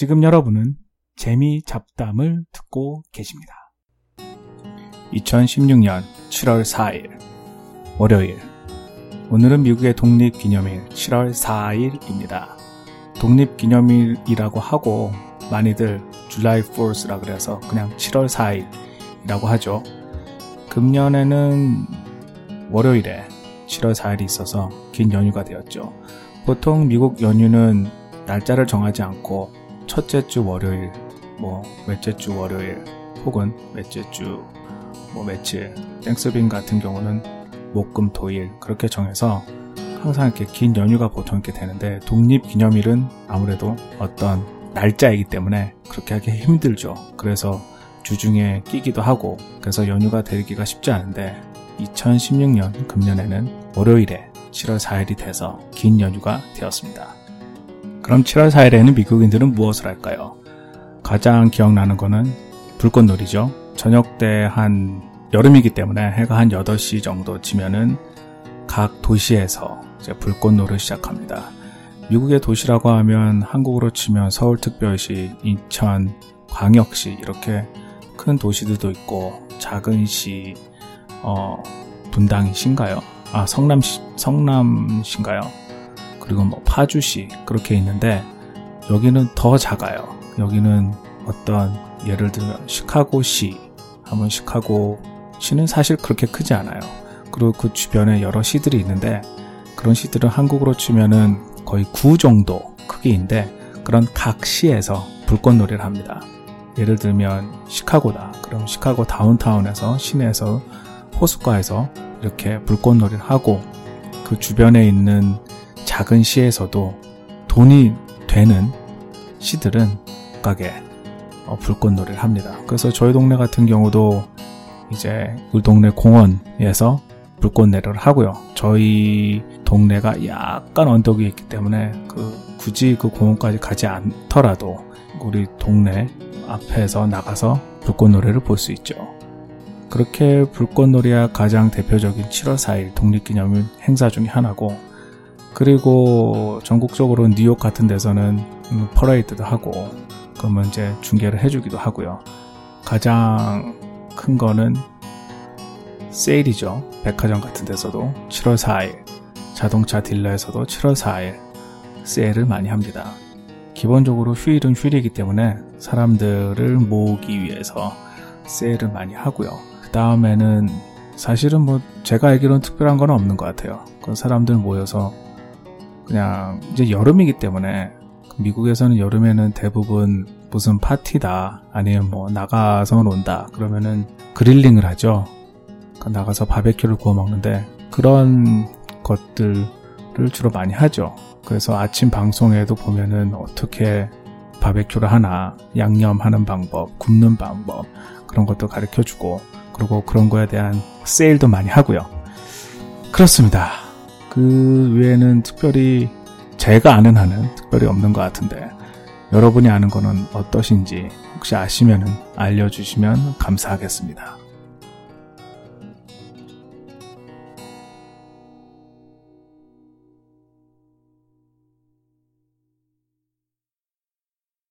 지금 여러분은 재미 잡담을 듣고 계십니다. 2016년 7월 4일 월요일 오늘은 미국의 독립기념일 7월 4일입니다. 독립기념일이라고 하고 많이들 July 4th라 그래서 그냥 7월 4일이라고 하죠. 금년에는 월요일에 7월 4일이 있어서 긴 연휴가 되었죠. 보통 미국 연휴는 날짜를 정하지 않고 첫째 주 월요일, 뭐 넷째 주 월요일, 혹은 넷째 주 뭐 며칠, 땡스빈 같은 경우는 목금 토일 그렇게 정해서 항상 이렇게 긴 연휴가 보통 이렇게 되는데 독립기념일은 아무래도 어떤 날짜이기 때문에 그렇게 하기 힘들죠. 그래서 주중에 끼기도 하고 그래서 연휴가 되기가 쉽지 않은데 2016년 금년에는 월요일에 7월 4일이 돼서 긴 연휴가 되었습니다. 그럼 7월 4일에는 미국인들은 무엇을 할까요? 가장 기억나는 거는 불꽃놀이죠. 저녁 때 한 여름이기 때문에 해가 한 8시 정도 지면은 각 도시에서 이제 불꽃놀이를 시작합니다. 미국의 도시라고 하면 한국으로 치면 서울특별시, 인천, 광역시 이렇게 큰 도시들도 있고 작은 시, 어, 분당이신가요? 아, 성남시, 성남시인가요? 그리고 뭐 파주시 그렇게 있는데 여기는 더 작아요. 여기는 어떤 예를 들면 시카고시 하면 시카고 시는 사실 그렇게 크지 않아요. 그리고 그 주변에 여러 시들이 있는데 그런 시들은 한국으로 치면은 거의 구 정도 크기인데 그런 각 시에서 불꽃놀이를 합니다. 예를 들면 시카고다. 그럼 시카고 다운타운에서 시내에서 호숫가에서 이렇게 불꽃놀이를 하고 그 주변에 있는 작은 시에서도 돈이 되는 시들은 가게 어, 불꽃놀이를 합니다. 그래서 저희 동네 같은 경우도 이제 우리 동네 공원에서 불꽃놀이를 하고요. 저희 동네가 약간 언덕이 있기 때문에 그 굳이 그 공원까지 가지 않더라도 우리 동네 앞에서 나가서 불꽃놀이를 볼 수 있죠. 그렇게 불꽃놀이가 가장 대표적인 7월 4일 독립기념일 행사 중의 하나고 그리고 전국적으로 뉴욕 같은 데서는 음, 퍼레이드도 하고 그러면 이제 중계를 해주기도 하고요. 가장 큰 거는 세일이죠. 백화점 같은 데서도 7월 4일, 자동차 딜러에서도 7월 4일 세일을 많이 합니다. 기본적으로 휴일은 휴일이기 때문에 사람들을 모으기 위해서 세일을 많이 하고요. 그 다음에는 사실은 뭐 제가 알기로는 특별한 건 없는 것 같아요. 그 사람들 모여서 그냥 이제 여름이기 때문에 미국에서는 여름에는 대부분 무슨 파티다 아니면 뭐 나가서 논다 그러면은 그릴링을 하죠. 나가서 바베큐를 구워 먹는데 그런 것들을 주로 많이 하죠. 그래서 아침 방송에도 보면은 어떻게 바베큐를 하나, 양념하는 방법, 굽는 방법, 그런 것도 가르쳐 주고, 그리고 그런 거에 대한 세일도 많이 하고요. 그렇습니다. 그 외에는 특별히 제가 아는 한은 특별히 없는 것 같은데, 여러분이 아는 거는 어떠신지 혹시 아시면 알려주시면 감사하겠습니다.